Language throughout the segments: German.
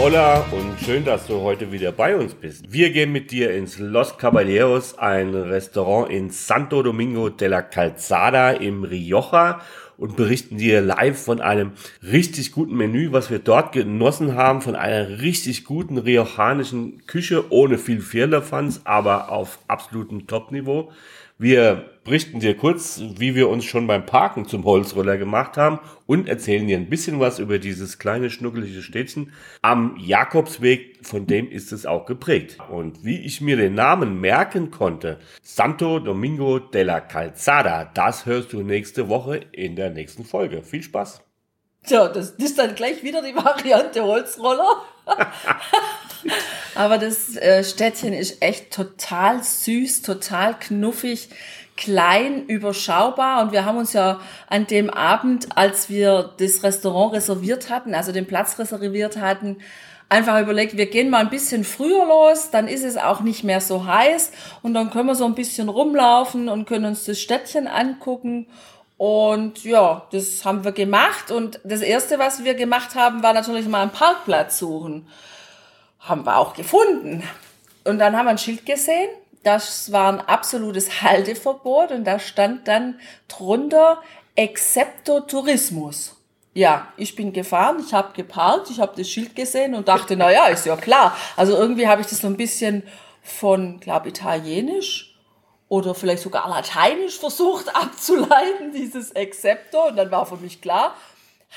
Hola und schön, dass du heute wieder bei uns bist. Wir gehen mit dir ins Los Caballeros, ein Restaurant in Santo Domingo de la Calzada im Rioja und berichten dir live von einem richtig guten Menü, was wir dort genossen haben, von einer richtig guten riochanischen Küche ohne viel Firlefanz, aber auf absolutem Top-Niveau. Wir berichten dir kurz, wie wir uns schon beim Parken zum Holzroller gemacht haben und erzählen dir ein bisschen was über dieses kleine schnuckelige Städtchen am Jakobsweg, von dem ist es auch geprägt. Und wie ich mir den Namen merken konnte, Santo Domingo de la Calzada, das hörst du nächste Woche in der nächsten Folge. Viel Spaß! So, das ist dann gleich wieder die Variante Holzroller. Aber das äh, Städtchen ist echt total süß, total knuffig, klein, überschaubar. Und wir haben uns ja an dem Abend, als wir das Restaurant reserviert hatten, also den Platz reserviert hatten, einfach überlegt, wir gehen mal ein bisschen früher los, dann ist es auch nicht mehr so heiß und dann können wir so ein bisschen rumlaufen und können uns das Städtchen angucken. Und ja, das haben wir gemacht. Und das Erste, was wir gemacht haben, war natürlich mal einen Parkplatz suchen haben wir auch gefunden. Und dann haben wir ein Schild gesehen. Das war ein absolutes Halteverbot und da stand dann drunter Excepto Tourismus. Ja, ich bin gefahren, ich habe geparkt, ich habe das Schild gesehen und dachte, na ja, ist ja klar. Also irgendwie habe ich das so ein bisschen von, glaube italienisch oder vielleicht sogar lateinisch versucht abzuleiten, dieses Excepto. Und dann war für mich klar,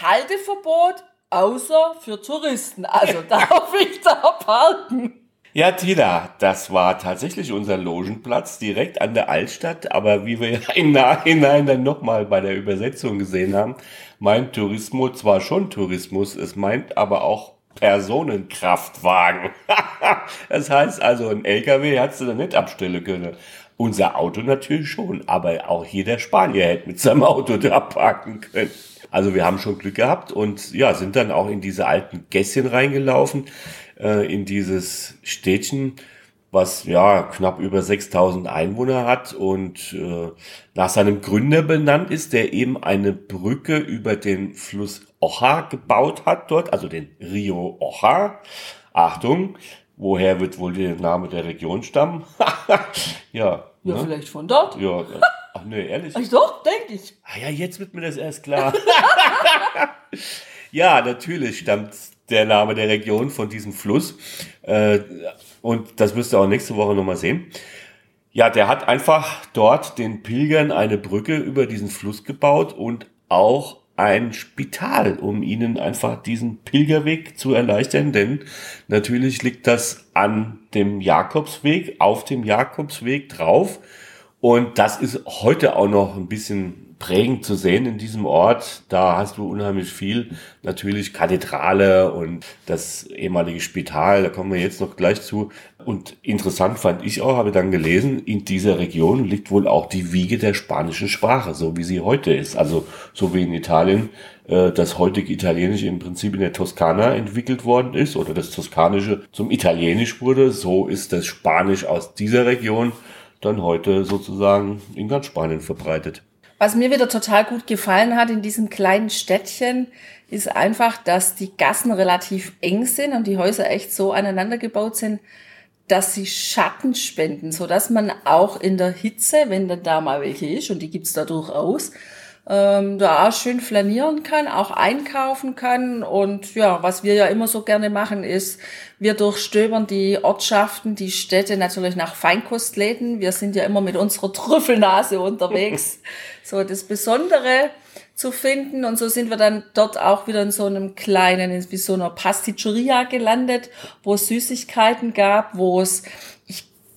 Halteverbot außer für Touristen. Also darf ich da parken. Ja, Tina, das war tatsächlich unser Logenplatz direkt an der Altstadt. Aber wie wir im Nachhinein dann nochmal bei der Übersetzung gesehen haben, meint Tourismus zwar schon Tourismus, es meint aber auch Personenkraftwagen. das heißt also, ein LKW hättest du da nicht abstellen können. Unser Auto natürlich schon, aber auch jeder Spanier hätte mit seinem Auto da parken können. Also wir haben schon Glück gehabt und ja, sind dann auch in diese alten Gässchen reingelaufen, äh, in dieses Städtchen, was ja knapp über 6000 Einwohner hat und äh, nach seinem Gründer benannt ist, der eben eine Brücke über den Fluss Oja gebaut hat dort, also den Rio Oja. Achtung, woher wird wohl der Name der Region stammen? ja. Ja, ne? vielleicht von dort. Ja, Ach nee, ehrlich? Ach doch, denke ich. Ah ja, jetzt wird mir das erst klar. ja, natürlich stammt der Name der Region von diesem Fluss. Äh, und das wirst du auch nächste Woche nochmal sehen. Ja, der hat einfach dort den Pilgern eine Brücke über diesen Fluss gebaut und auch ein Spital, um ihnen einfach diesen Pilgerweg zu erleichtern, denn natürlich liegt das an dem Jakobsweg, auf dem Jakobsweg drauf. Und das ist heute auch noch ein bisschen prägend zu sehen in diesem Ort. Da hast du unheimlich viel. Natürlich Kathedrale und das ehemalige Spital, da kommen wir jetzt noch gleich zu. Und interessant fand ich auch, habe dann gelesen, in dieser Region liegt wohl auch die Wiege der spanischen Sprache, so wie sie heute ist. Also so wie in Italien äh, das heutige Italienische im Prinzip in der Toskana entwickelt worden ist oder das Toskanische zum Italienisch wurde, so ist das Spanisch aus dieser Region dann heute sozusagen in ganz Spanien verbreitet. Was mir wieder total gut gefallen hat in diesem kleinen Städtchen, ist einfach, dass die Gassen relativ eng sind und die Häuser echt so aneinander gebaut sind, dass sie Schatten spenden, so dass man auch in der Hitze, wenn dann da mal welche ist, und die gibt's da durchaus, ähm, da auch schön flanieren kann, auch einkaufen kann. Und ja, was wir ja immer so gerne machen, ist, wir durchstöbern die Ortschaften, die Städte natürlich nach Feinkostläden. Wir sind ja immer mit unserer Trüffelnase unterwegs, so das Besondere zu finden. Und so sind wir dann dort auch wieder in so einem kleinen, wie so einer Pasticceria gelandet, wo es Süßigkeiten gab, wo es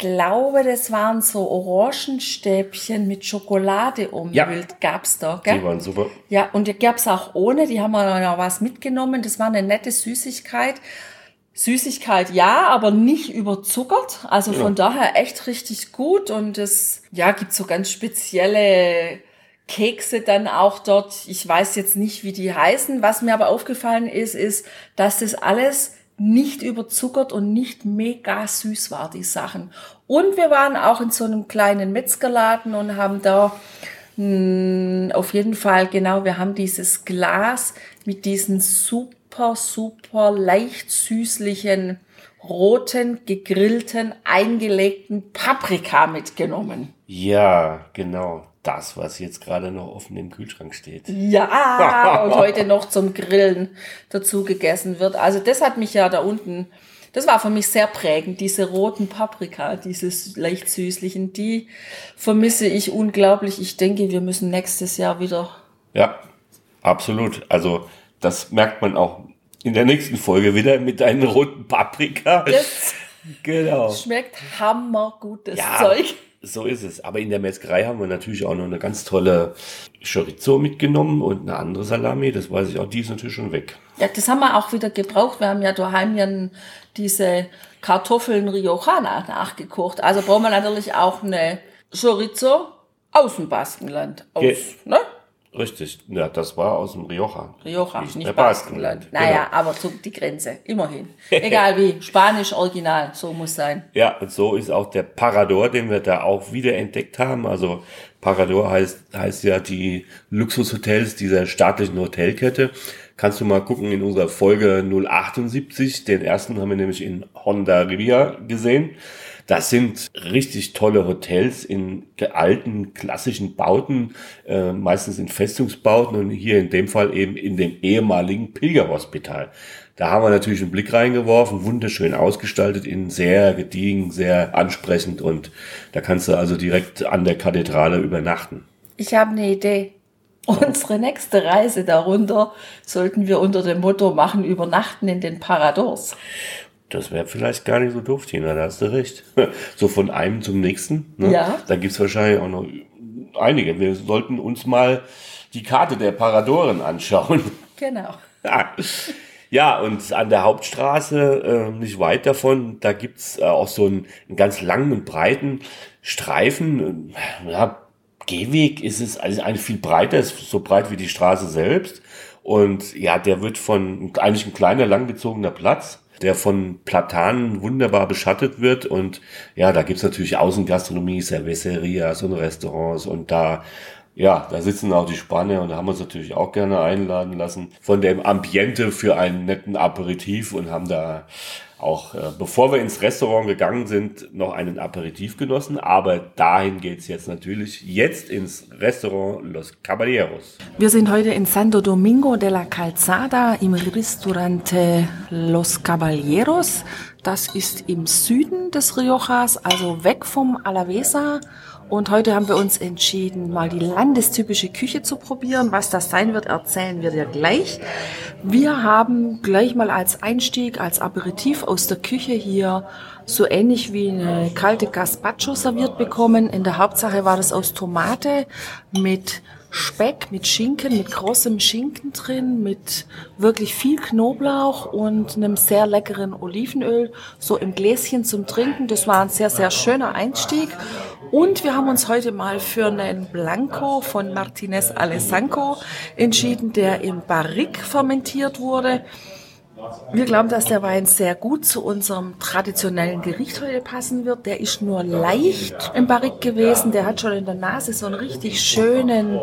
glaube, das waren so Orangenstäbchen mit Schokolade umhüllt. Ja. Gab's da, gell? Die waren super. Ja, und die gab's auch ohne. Die haben wir noch was mitgenommen. Das war eine nette Süßigkeit. Süßigkeit ja, aber nicht überzuckert. Also von Ja. daher echt richtig gut. Und es ja, gibt so ganz spezielle Kekse dann auch dort. Ich weiß jetzt nicht, wie die heißen. Was mir aber aufgefallen ist, ist, dass das alles nicht überzuckert und nicht mega süß war, die Sachen. Und wir waren auch in so einem kleinen Metzgerladen und haben da mh, auf jeden Fall, genau, wir haben dieses Glas mit diesen super, super leicht süßlichen, roten, gegrillten, eingelegten Paprika mitgenommen. Ja, genau. Das, was jetzt gerade noch offen im Kühlschrank steht. Ja, und heute noch zum Grillen dazu gegessen wird. Also das hat mich ja da unten, das war für mich sehr prägend, diese roten Paprika, dieses leicht süßlichen, die vermisse ich unglaublich. Ich denke, wir müssen nächstes Jahr wieder. Ja, absolut. Also, das merkt man auch in der nächsten Folge wieder mit deinen roten Paprika. Das Genau. schmeckt hammergutes Ja, Zeug. So ist es. Aber in der Metzgerei haben wir natürlich auch noch eine ganz tolle Chorizo mitgenommen und eine andere Salami. Das weiß ich auch, die ist natürlich schon weg. Ja, das haben wir auch wieder gebraucht. Wir haben ja daheim ja diese Kartoffeln Riojana nachgekocht. Also brauchen wir natürlich auch eine Chorizo aus dem Baskenland. Aus, Ge- ne? Richtig. Ja, das war aus dem Rioja. Rioja, Nicht nicht, Baskenland. Baskenland, Naja, aber so die Grenze, immerhin. Egal wie, Spanisch Original, so muss sein. Ja, und so ist auch der Parador, den wir da auch wieder entdeckt haben. Also Parador heißt, heißt ja die Luxushotels dieser staatlichen Hotelkette. Kannst du mal gucken in unserer Folge 078. Den ersten haben wir nämlich in Honda Rivia gesehen. Das sind richtig tolle Hotels in alten, klassischen Bauten, äh, meistens in Festungsbauten und hier in dem Fall eben in dem ehemaligen Pilgerhospital. Da haben wir natürlich einen Blick reingeworfen, wunderschön ausgestaltet, in sehr gediegen, sehr ansprechend und da kannst du also direkt an der Kathedrale übernachten. Ich habe eine Idee. Unsere nächste Reise darunter sollten wir unter dem Motto machen, übernachten in den Paradors. Das wäre vielleicht gar nicht so doof, Tina, da hast du recht. So von einem zum nächsten. Ne? Ja. Da gibt's wahrscheinlich auch noch einige. Wir sollten uns mal die Karte der Paradoren anschauen. Genau. Ja, und an der Hauptstraße, äh, nicht weit davon, da gibt's äh, auch so einen, einen ganz langen und breiten Streifen. Äh, Ja, Gehweg ist es also eigentlich viel breiter, ist so breit wie die Straße selbst. Und ja, der wird von eigentlich ein kleiner, langgezogener Platz, der von Platanen wunderbar beschattet wird. Und ja, da gibt's natürlich Außengastronomie, Cervecerias und Restaurants und da ja, da sitzen auch die Spanier und da haben wir uns natürlich auch gerne einladen lassen von dem Ambiente für einen netten Aperitif und haben da auch, äh, bevor wir ins Restaurant gegangen sind, noch einen Aperitif genossen. Aber dahin geht's jetzt natürlich jetzt ins Restaurant Los Caballeros. Wir sind heute in Santo Domingo de la Calzada im Restaurante Los Caballeros. Das ist im Süden des Riojas, also weg vom Alavesa. Und heute haben wir uns entschieden, mal die landestypische Küche zu probieren. Was das sein wird, erzählen wir dir gleich. Wir haben gleich mal als Einstieg, als Aperitif aus der Küche hier so ähnlich wie eine kalte Gazpacho serviert bekommen. In der Hauptsache war das aus Tomate mit Speck, mit Schinken, mit großem Schinken drin, mit wirklich viel Knoblauch und einem sehr leckeren Olivenöl, so im Gläschen zum Trinken. Das war ein sehr, sehr schöner Einstieg. Und wir haben uns heute mal für einen Blanco von Martinez Alessanco entschieden, der im Barrique fermentiert wurde. Wir glauben, dass der Wein sehr gut zu unserem traditionellen Gericht heute passen wird. Der ist nur leicht im Barrique gewesen. Der hat schon in der Nase so einen richtig schönen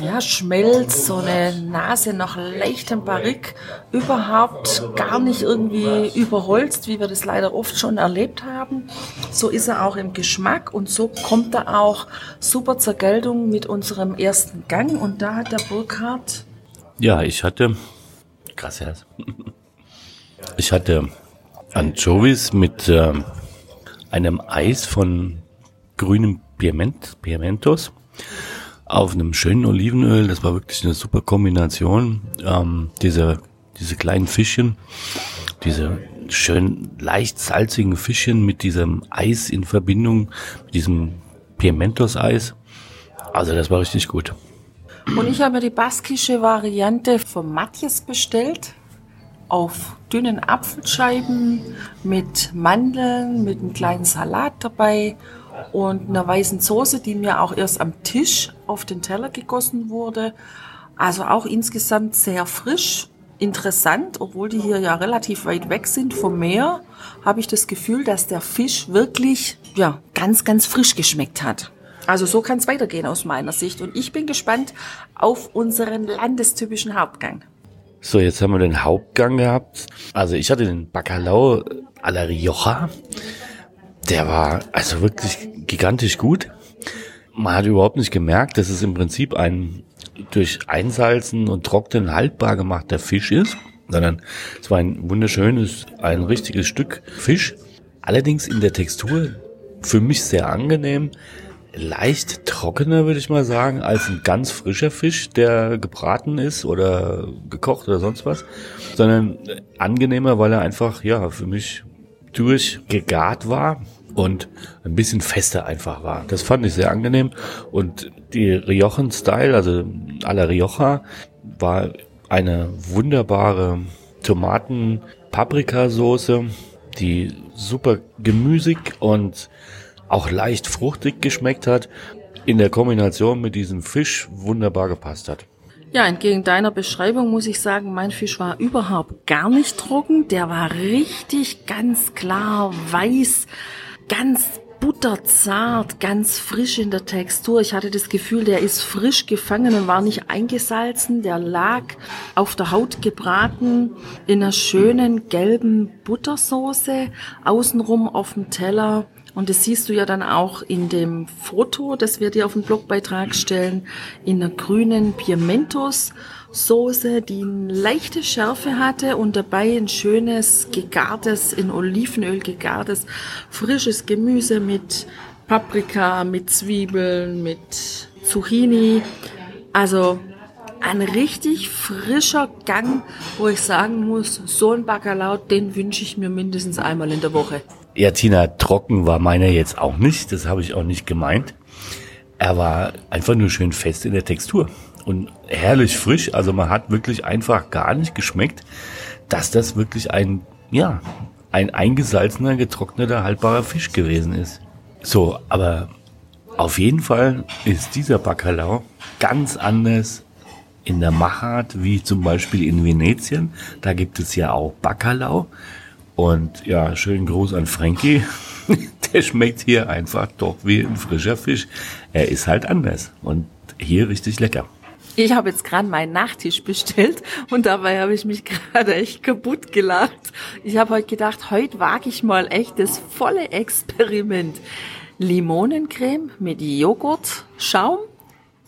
ja, Schmelz, so eine Nase nach leichtem Barrique. Überhaupt gar nicht irgendwie überholzt, wie wir das leider oft schon erlebt haben. So ist er auch im Geschmack und so kommt er auch super zur Geltung mit unserem ersten Gang. Und da hat der Burkhardt Ja, ich hatte, krass, ja. Ich hatte Anchovies mit äh, einem Eis von grünem Piment, Pimentos auf einem schönen Olivenöl. Das war wirklich eine super Kombination. Ähm, diese, diese kleinen Fischchen, diese schön leicht salzigen Fischchen mit diesem Eis in Verbindung, mit diesem Pimentos-Eis. Also das war richtig gut. Und ich habe mir die baskische Variante von Matjes bestellt. auf dünnen Apfelscheiben mit Mandeln, mit einem kleinen Salat dabei und einer weißen Soße, die mir auch erst am Tisch auf den Teller gegossen wurde. Also auch insgesamt sehr frisch, interessant, obwohl die hier ja relativ weit weg sind vom Meer, habe ich das Gefühl, dass der Fisch wirklich ja, ganz, ganz frisch geschmeckt hat. Also so kann es weitergehen aus meiner Sicht. Und ich bin gespannt auf unseren landestypischen Hauptgang. So, jetzt haben wir den Hauptgang gehabt. Also ich hatte den Bacalao a la Rioja. Der war also wirklich gigantisch gut. Man hat überhaupt nicht gemerkt, dass es im Prinzip ein durch Einsalzen und Trocknen haltbar gemachter Fisch ist, sondern es war ein wunderschönes, ein richtiges Stück Fisch. Allerdings in der Textur für mich sehr angenehm, leicht trockener, würde ich mal sagen, als ein ganz frischer Fisch, der gebraten ist oder gekocht oder sonst was, sondern angenehmer, weil er einfach, ja, für mich durchgegart war und ein bisschen fester einfach war. Das fand ich sehr angenehm und die Riochen-Style, also a la Rioja, war eine wunderbare Tomaten-Paprikasoße, die super gemüsig und auch leicht fruchtig geschmeckt hat, in der Kombination mit diesem Fisch wunderbar gepasst hat. Ja, entgegen deiner Beschreibung muss ich sagen, mein Fisch war überhaupt gar nicht trocken. Der war richtig ganz klar weiß, ganz butterzart, ganz frisch in der Textur. Ich hatte das Gefühl, der ist frisch gefangen und war nicht eingesalzen. Der lag auf der Haut gebraten in einer schönen gelben Buttersoße, außenrum auf dem Teller und das siehst du ja dann auch in dem Foto, das wir dir auf den Blogbeitrag stellen, in einer grünen Pimentos. Soße, die eine leichte Schärfe hatte und dabei ein schönes gegartes, in Olivenöl gegartes, frisches Gemüse mit Paprika, mit Zwiebeln, mit Zucchini. Also ein richtig frischer Gang, wo ich sagen muss, so ein Bacalao, den wünsche ich mir mindestens einmal in der Woche. Ja, Tina, trocken war meiner jetzt auch nicht. Das habe ich auch nicht gemeint. Er war einfach nur schön fest in der Textur und herrlich frisch. Also man hat wirklich einfach gar nicht geschmeckt, dass das wirklich ein, ja, ein eingesalzener, getrockneter, haltbarer Fisch gewesen ist. So, aber auf jeden Fall ist dieser Bacalao ganz anders in der Machart wie zum Beispiel in Venetien. Da gibt es ja auch Bacalao. Und ja, schönen Gruß an Frankie. Der schmeckt hier einfach doch wie ein frischer Fisch. Er ist halt anders und hier richtig lecker. Ich habe jetzt gerade meinen Nachtisch bestellt und dabei habe ich mich gerade echt kaputt gelacht. Ich habe heute gedacht, heute wage ich mal echt das volle Experiment. Limonencreme mit Joghurtschaum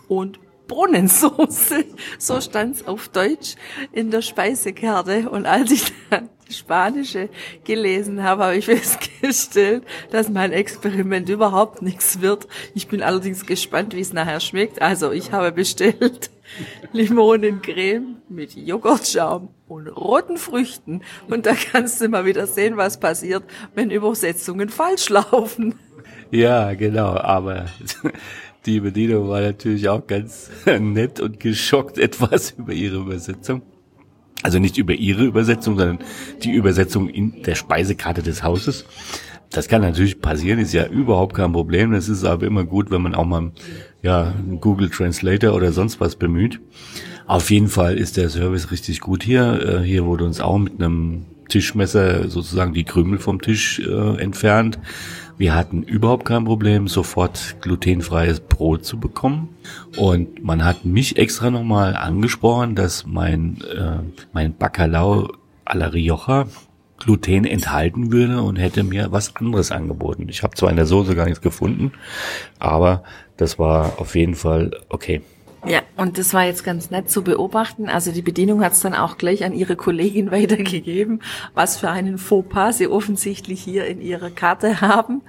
und Brunnensoße. So stand's auf Deutsch in der Speisekarte. Und als ich die spanische gelesen habe, habe ich festgestellt, dass mein Experiment überhaupt nichts wird. Ich bin allerdings gespannt, wie es nachher schmeckt. Also ich habe bestellt Limonencreme mit Joghurtschaum und roten Früchten. Und da kannst du mal wieder sehen, was passiert, wenn Übersetzungen falsch laufen. Ja, genau, aber die Bedienung war natürlich auch ganz nett und geschockt etwas über ihre Übersetzung. Also nicht über ihre Übersetzung, sondern die Übersetzung in der Speisekarte des Hauses. Das kann natürlich passieren, ist ja überhaupt kein Problem. Das ist aber immer gut, wenn man auch mal ja, Google Translator oder sonst was bemüht. Auf jeden Fall ist der Service richtig gut hier. Äh, hier wurde uns auch mit einem Tischmesser sozusagen die Krümel vom Tisch äh, entfernt. Wir hatten überhaupt kein Problem, sofort glutenfreies Brot zu bekommen. Und man hat mich extra nochmal angesprochen, dass mein, äh, mein Bacalao a la Rioja Gluten enthalten würde und hätte mir was anderes angeboten. Ich habe zwar in der Soße gar nichts gefunden, aber das war auf jeden Fall okay. Ja, und das war jetzt ganz nett zu beobachten. Also die Bedienung hat es dann auch gleich an ihre Kollegin weitergegeben, was für einen Fauxpas sie offensichtlich hier in ihrer Karte haben.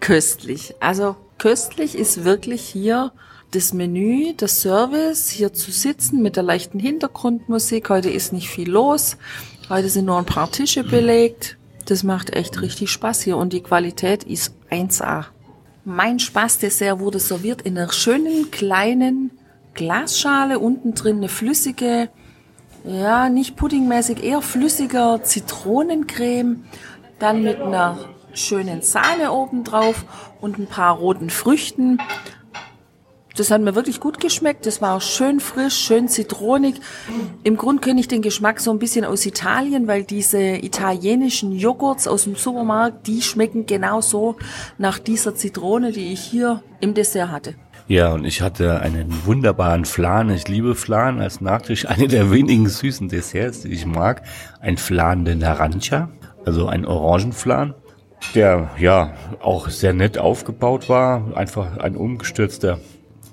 Köstlich. Also köstlich ist wirklich hier das Menü, der Service, hier zu sitzen mit der leichten Hintergrundmusik. Heute ist nicht viel los. Heute sind nur ein paar Tische belegt. Das macht echt richtig Spaß hier und die Qualität ist 1A. Mein Spaßdessert wurde serviert in einer schönen kleinen Glasschale, unten drin eine flüssige ja, nicht puddingmäßig, eher flüssiger Zitronencreme, dann mit einer schönen Sahne oben drauf und ein paar roten Früchten. Das hat mir wirklich gut geschmeckt. Das war schön frisch, schön zitronig. Im Grund kenne ich den Geschmack so ein bisschen aus Italien, weil diese italienischen Joghurts aus dem Supermarkt, die schmecken genauso nach dieser Zitrone, die ich hier im Dessert hatte. Ja, und ich hatte einen wunderbaren Flan. Ich liebe Flan als Nachtisch. Eine der wenigen süßen Desserts, die ich mag. Ein Flan de Narancha, also ein Orangenflan der ja auch sehr nett aufgebaut war. Einfach ein umgestürzter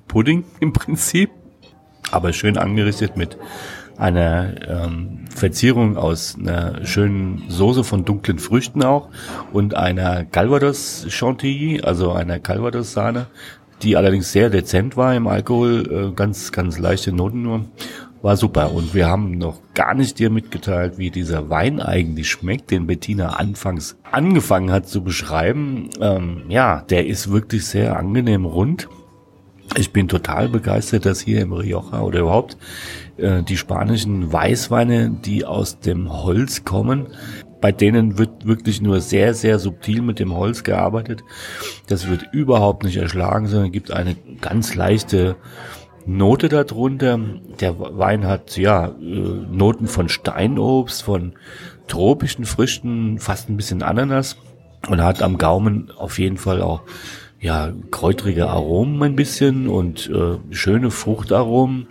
Pudding im Prinzip, aber schön angerichtet mit einer ähm, Verzierung aus einer schönen Soße von dunklen Früchten auch und einer Calvados Chantilly, also einer Calvados Sahne, die allerdings sehr dezent war im Alkohol, äh, ganz ganz leichte Noten nur war super. Und wir haben noch gar nicht dir mitgeteilt, wie dieser Wein eigentlich schmeckt, den Bettina anfangs angefangen hat zu beschreiben. Ähm, ja, der ist wirklich sehr angenehm rund. Ich bin total begeistert, dass hier im Rioja oder überhaupt äh, die spanischen Weißweine, die aus dem Holz kommen, bei denen wird wirklich nur sehr, sehr subtil mit dem Holz gearbeitet. Das wird überhaupt nicht erschlagen, sondern gibt eine ganz leichte Note darunter. Der Wein hat ja äh, Noten von Steinobst, von tropischen Früchten, fast ein bisschen Ananas und hat am Gaumen auf jeden Fall auch ja kräutrige Aromen ein bisschen und äh, schöne Fruchtaromen,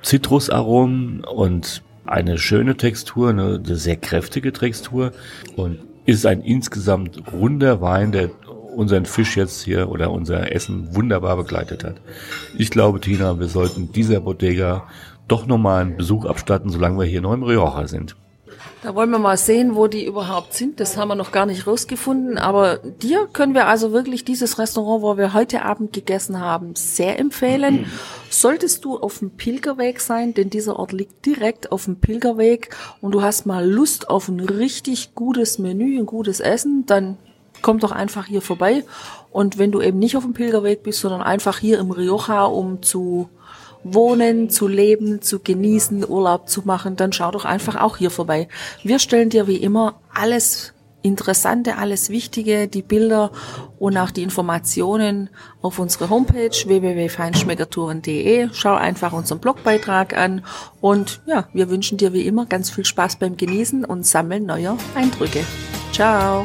Zitrusaromen und eine schöne Textur, eine, eine sehr kräftige Textur und ist ein insgesamt runder Wein, der unseren Fisch jetzt hier oder unser Essen wunderbar begleitet hat. Ich glaube, Tina, wir sollten dieser Bodega doch nochmal einen Besuch abstatten, solange wir hier noch im Rioja sind. Da wollen wir mal sehen, wo die überhaupt sind. Das haben wir noch gar nicht rausgefunden. Aber dir können wir also wirklich dieses Restaurant, wo wir heute Abend gegessen haben, sehr empfehlen. Solltest du auf dem Pilgerweg sein, denn dieser Ort liegt direkt auf dem Pilgerweg und du hast mal Lust auf ein richtig gutes Menü, ein gutes Essen, dann komm doch einfach hier vorbei. Und wenn du eben nicht auf dem Pilgerweg bist, sondern einfach hier im Rioja, um zu wohnen, zu leben, zu genießen, Urlaub zu machen, dann schau doch einfach auch hier vorbei. Wir stellen dir wie immer alles Interessante, alles Wichtige, die Bilder und auch die Informationen auf unsere Homepage www.feinschmeckertouren.de. Schau einfach unseren Blogbeitrag an und ja, wir wünschen dir wie immer ganz viel Spaß beim Genießen und Sammeln neuer Eindrücke. Ciao!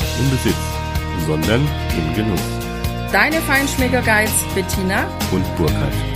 im Besitz, sondern im Genuss. Deine Feinschmecker Guides Bettina und Burkhard.